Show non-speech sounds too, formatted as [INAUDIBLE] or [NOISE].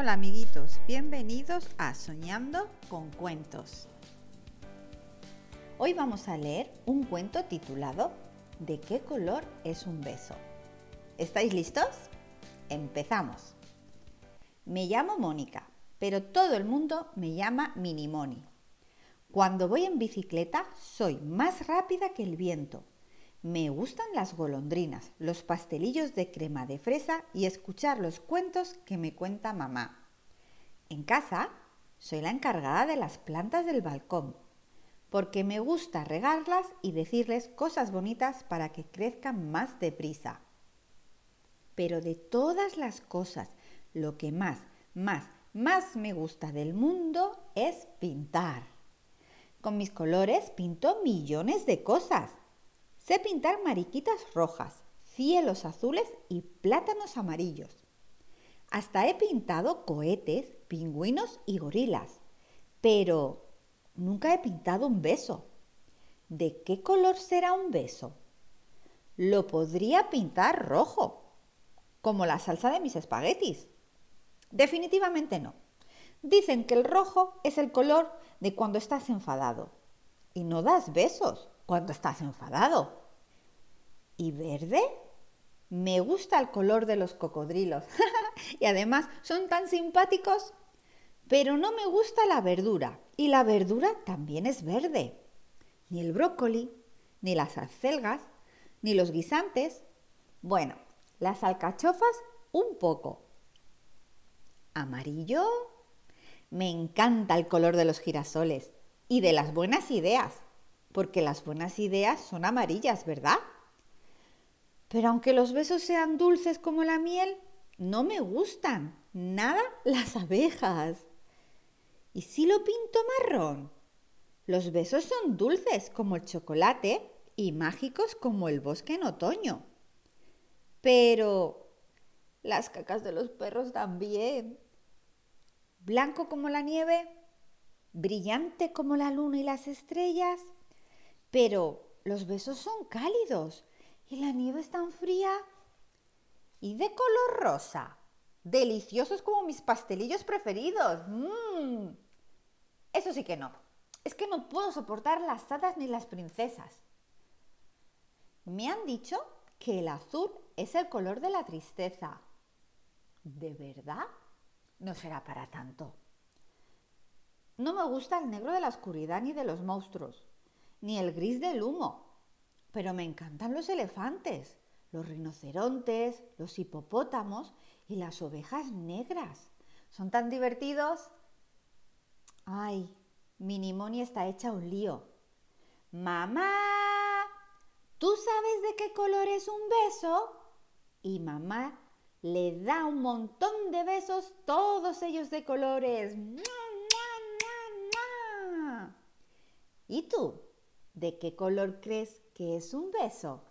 Hola amiguitos, bienvenidos a Soñando con Cuentos. Hoy vamos a leer un cuento titulado ¿De qué color es un beso? ¿Estáis listos? Empezamos. Me llamo Mónica, pero todo el mundo me llama Mini Moni. Cuando voy en bicicleta soy más rápida que el viento me gustan las golondrinas, los pastelillos de crema de fresa y escuchar los cuentos que me cuenta mamá. En casa soy la encargada de las plantas del balcón, porque me gusta regarlas y decirles cosas bonitas para que crezcan más deprisa. Pero de todas las cosas, lo que más, más, más me gusta del mundo es pintar. Con mis colores pinto millones de cosas Sé pintar mariquitas rojas, cielos azules y plátanos amarillos. Hasta he pintado cohetes, pingüinos y gorilas. Pero nunca he pintado un beso. ¿De qué color será un beso? Lo podría pintar rojo, como la salsa de mis espaguetis. Definitivamente no. Dicen que el rojo es el color de cuando estás enfadado y no das besos cuando estás enfadado. ¿Y verde? Me gusta el color de los cocodrilos. [LAUGHS] y además son tan simpáticos. Pero no me gusta la verdura. Y la verdura también es verde. Ni el brócoli, ni las acelgas, ni los guisantes. Bueno, las alcachofas un poco. ¿Amarillo? Me encanta el color de los girasoles y de las buenas ideas porque las buenas ideas son amarillas, ¿verdad? Pero aunque los besos sean dulces como la miel, no me gustan nada las [LAUGHS] abejas. ¿Y si lo pinto marrón? Los besos son dulces como el chocolate y mágicos como el bosque en otoño. Pero las cacas de los perros también. Blanco como la nieve, brillante como la luna y las estrellas, pero los besos son cálidos y la nieve es tan fría. Y de color rosa. Deliciosos como mis pastelillos preferidos. ¡Mmm! Eso sí que no. Es que no puedo soportar las hadas ni las princesas. Me han dicho que el azul es el color de la tristeza. ¿De verdad? No será para tanto. No me gusta el negro de la oscuridad ni de los monstruos ni el gris del humo. Pero me encantan los elefantes, los rinocerontes, los hipopótamos y las ovejas negras. Son tan divertidos. Ay, Minimoni está hecha un lío. Mamá, ¿tú sabes de qué color es un beso? Y mamá le da un montón de besos, todos ellos de colores. ¿Y tú? ¿De qué color crees que es un beso?